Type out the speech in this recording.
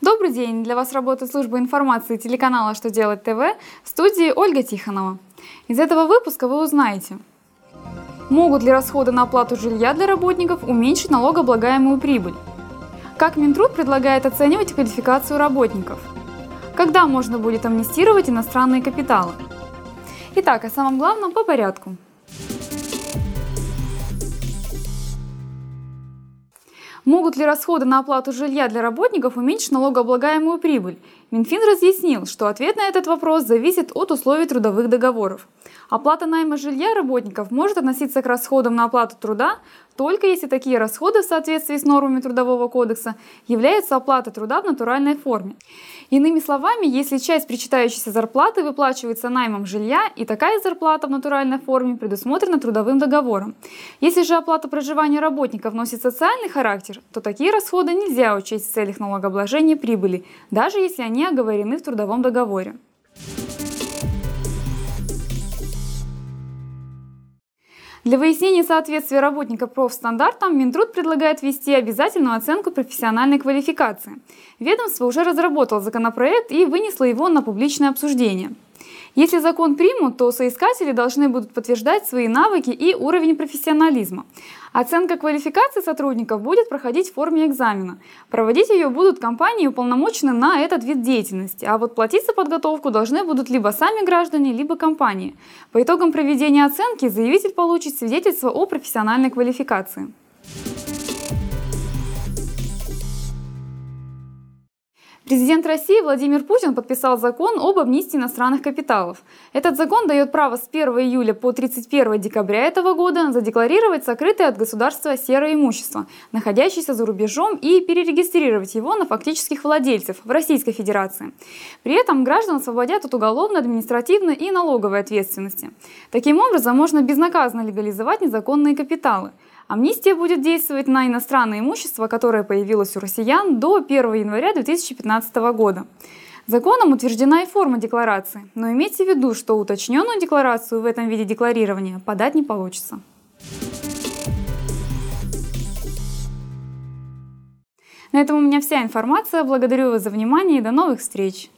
Добрый день! Для вас работает служба информации телеканала «Что делать ТВ» в студии Ольга Тихонова. Из этого выпуска вы узнаете, могут ли расходы на оплату жилья для работников уменьшить налогооблагаемую прибыль, как Минтруд предлагает оценивать квалификацию работников, когда можно будет амнистировать иностранные капиталы. Итак, о самом главном по порядку – Могут ли расходы на оплату жилья для работников уменьшить налогооблагаемую прибыль? Минфин разъяснил, что ответ на этот вопрос зависит от условий трудовых договоров. Оплата найма жилья работников может относиться к расходам на оплату труда только если такие расходы в соответствии с нормами Трудового кодекса являются оплатой труда в натуральной форме. Иными словами, если часть причитающейся зарплаты выплачивается наймом жилья, и такая зарплата в натуральной форме предусмотрена трудовым договором. Если же оплата проживания работников носит социальный характер, то такие расходы нельзя учесть в целях налогообложения прибыли, даже если они оговорены в трудовом договоре. Для выяснения соответствия работника профстандартам Минтруд предлагает ввести обязательную оценку профессиональной квалификации. Ведомство уже разработало законопроект и вынесло его на публичное обсуждение. Если закон примут, то соискатели должны будут подтверждать свои навыки и уровень профессионализма. Оценка квалификации сотрудников будет проходить в форме экзамена. Проводить ее будут компании, уполномоченные на этот вид деятельности, а вот платить за подготовку должны будут либо сами граждане, либо компании. По итогам проведения оценки заявитель получит свидетельство о профессиональной квалификации. Президент России Владимир Путин подписал закон об амнистии иностранных капиталов. Этот закон дает право с 1 июля по 31 декабря этого года задекларировать сокрытое от государства серое имущество, находящееся за рубежом, и перерегистрировать его на фактических владельцев в Российской Федерации. При этом граждан освободят от уголовной, административной и налоговой ответственности. Таким образом, можно безнаказанно легализовать незаконные капиталы – Амнистия будет действовать на иностранное имущество, которое появилось у россиян до 1 января 2015 года. Законом утверждена и форма декларации, но имейте в виду, что уточненную декларацию в этом виде декларирования подать не получится. На этом у меня вся информация. Благодарю вас за внимание и до новых встреч!